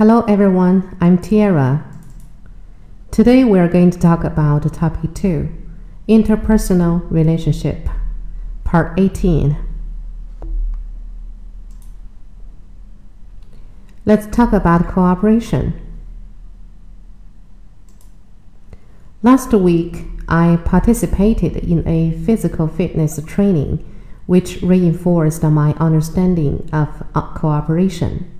Hello everyone, I'm Tiara. Today we are going to talk about topic 2, interpersonal relationship, part 18. Let's talk about cooperation. Last week, I participated in a physical fitness training which reinforced my understanding of uh, cooperation.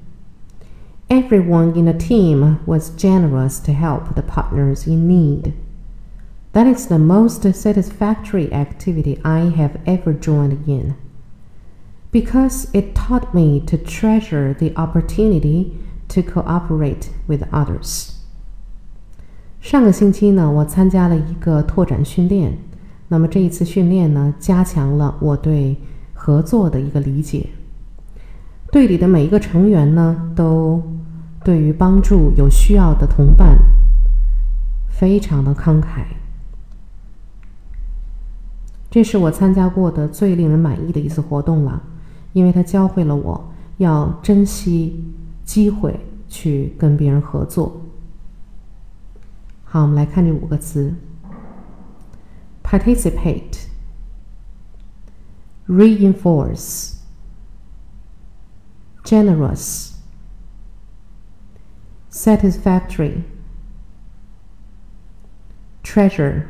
Everyone in the team was generous to help the partners in need. That is the most satisfactory activity I have ever joined in because it taught me to treasure the opportunity to cooperate with others. 上个星期呢，我参加了一个拓展训练。那么这一次训练呢，加强了我对合作的一个理解。队里的每一个成员呢，都 对于帮助有需要的同伴非常的慷慨。这是我参加过的最令人满意的一次活动了，因为它教会了我要珍惜机会去跟别人合作。好，我们来看这五个词：participate。reinforce, generous, satisfactory, treasure。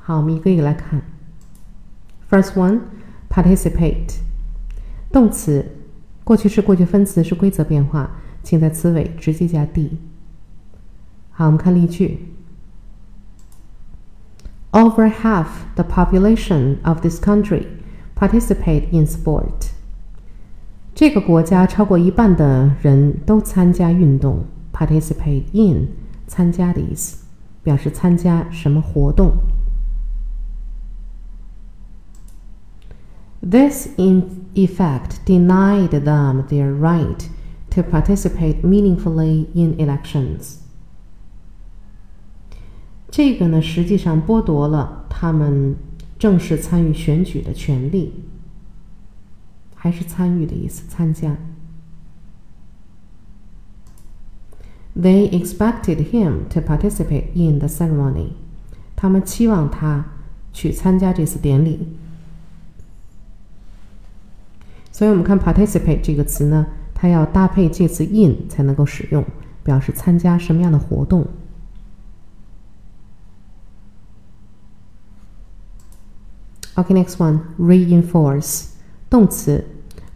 好，我们一个一个来看。First one, participate，动词，过去式、过去分词是规则变化，请在词尾直接加 d。好，我们看例句。over half the population of this country participate in sport. 这个国家超过一半的人都参加运动。participate in 参加的意思，表示参加什么活动。This in effect denied them their right to participate meaningfully in elections. 这个呢，实际上剥夺了他们正式参与选举的权利，还是参与的意思，参加。They expected him to participate in the ceremony。他们期望他去参加这次典礼。所以我们看 participate 这个词呢，它要搭配介词 in 才能够使用，表示参加什么样的活动。OK, next one, reinforce，动词，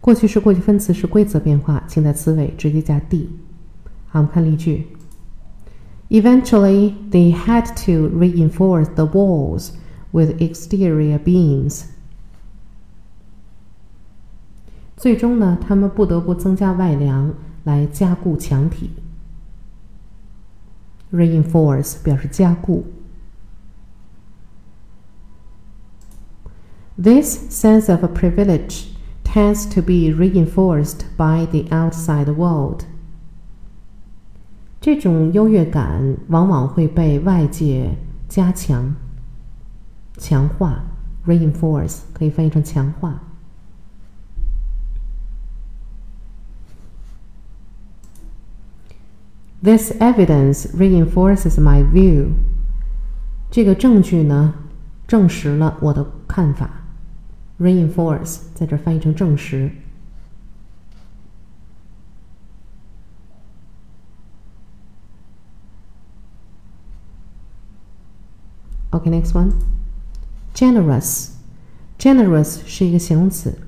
过去式、过去分词是规则变化，请在词尾直接加 d。好，我们看例句。Eventually, they had to reinforce the walls with exterior beams. 最终呢，他们不得不增加外梁来加固墙体。Reinforce 表示加固。This sense of privilege tends to be reinforced by the outside world. 这种优越感往往会被外界加强、强化。reinforce 可以翻译成强化。This evidence reinforces my view. 这个证据呢，证实了我的看法。 Reinforce 在这翻译成证实。OK，next one. Generous. Generous 是一个形容词，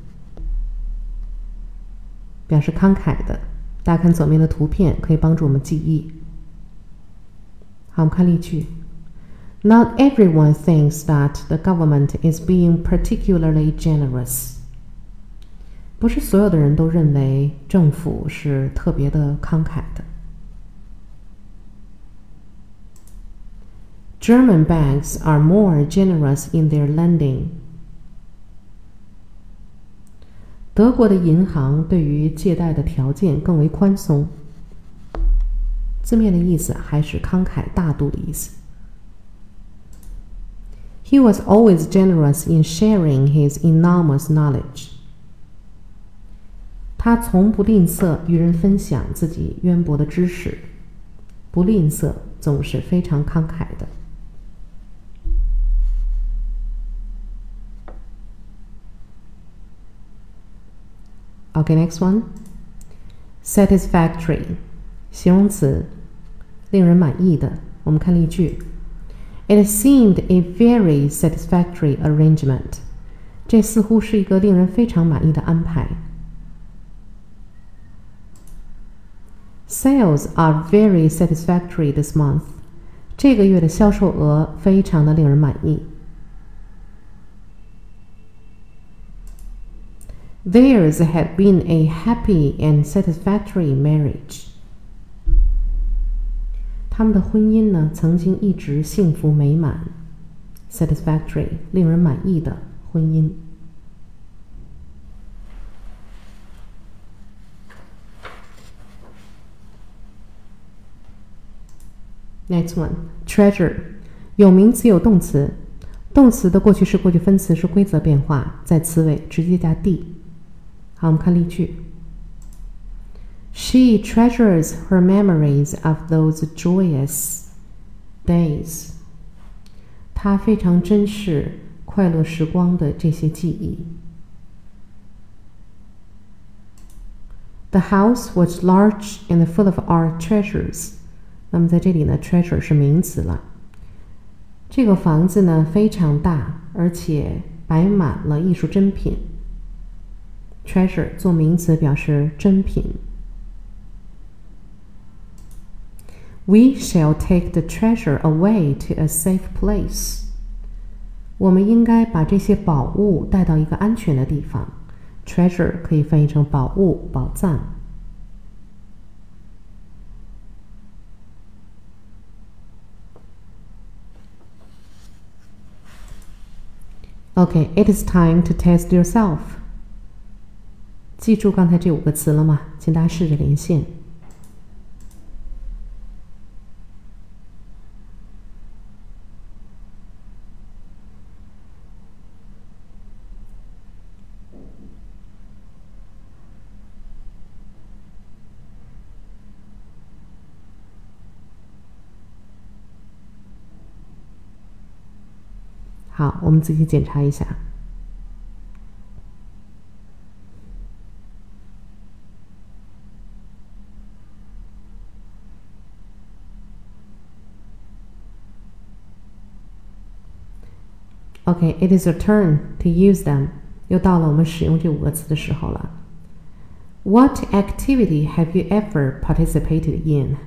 表示慷慨的。大家看左面的图片，可以帮助我们记忆。好，我们看例句。Not everyone thinks that the government is being particularly generous. 不是所有的人都认为政府是特别的慷慨的。German banks are more generous in their lending. 德国的银行对于借贷的条件更为宽松。字面的意思还是慷慨大度的意思。 he was always generous in sharing his enormous knowledge. 他从不吝啬与人分享自己渊博的知识，不吝啬，总是非常慷慨的。Okay, next one. Satisfactory，形容词，令人满意的。我们看例句 ：It seemed a very satisfactory arrangement。这似乎是一个令人非常满意的安排。Sales are very satisfactory this month。这个月的销售额非常的令人满意。Theirs had been a happy and satisfactory marriage. 他们的婚姻呢，曾经一直幸福美满，satisfactory，令人满意的婚姻。Next one, treasure，有名词有动词，动词的过去式、过去分词是规则变化，在词尾直接加 d。好，我们看例句。She treasures her memories of those joyous days. 她非常珍视快乐时光的这些记忆。The house was large and full of art treasures. 那么在这里呢，treasure 是名词了。这个房子呢非常大，而且摆满了艺术珍品。treasure 做名词表示珍品。 We shall take the treasure away to a safe place。我们应该把这些宝物带到一个安全的地方。treasure 可以翻译成宝物、宝藏。Okay, it is time to test yourself. 记住刚才这五个词了吗？请大家试着连线。 好，我们仔细检查一下。Okay, it is your turn to use them. 又到了我们使用这五个词的时候了。What activity have you ever participated in?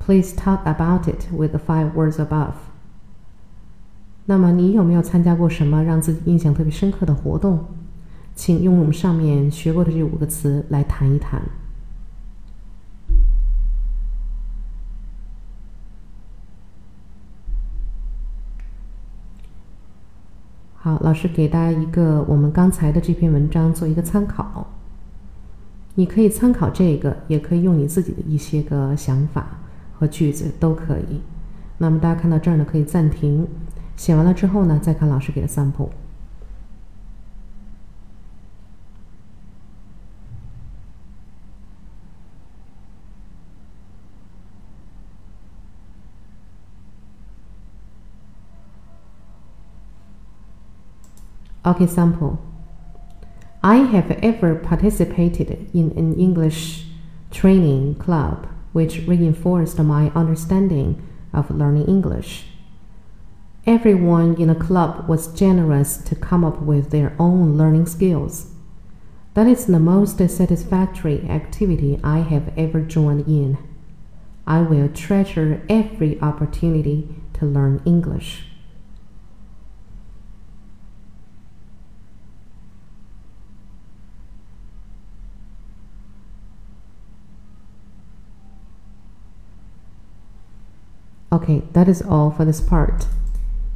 Please talk about it with the five words above. 那么你有没有参加过什么让自己印象特别深刻的活动？请用我们上面学过的这五个词来谈一谈。好，老师给大家一个我们刚才的这篇文章做一个参考，你可以参考这个，也可以用你自己的一些个想法和句子都可以。那么大家看到这儿呢，可以暂停，写完了之后呢，再看老师给的 sample。Okay, sample. I have ever participated in an English training club which reinforced my understanding of learning English. Everyone in the club was generous to come up with their own learning skills. That is the most satisfactory activity I have ever joined in. I will treasure every opportunity to learn English. Okay, that is all for this part.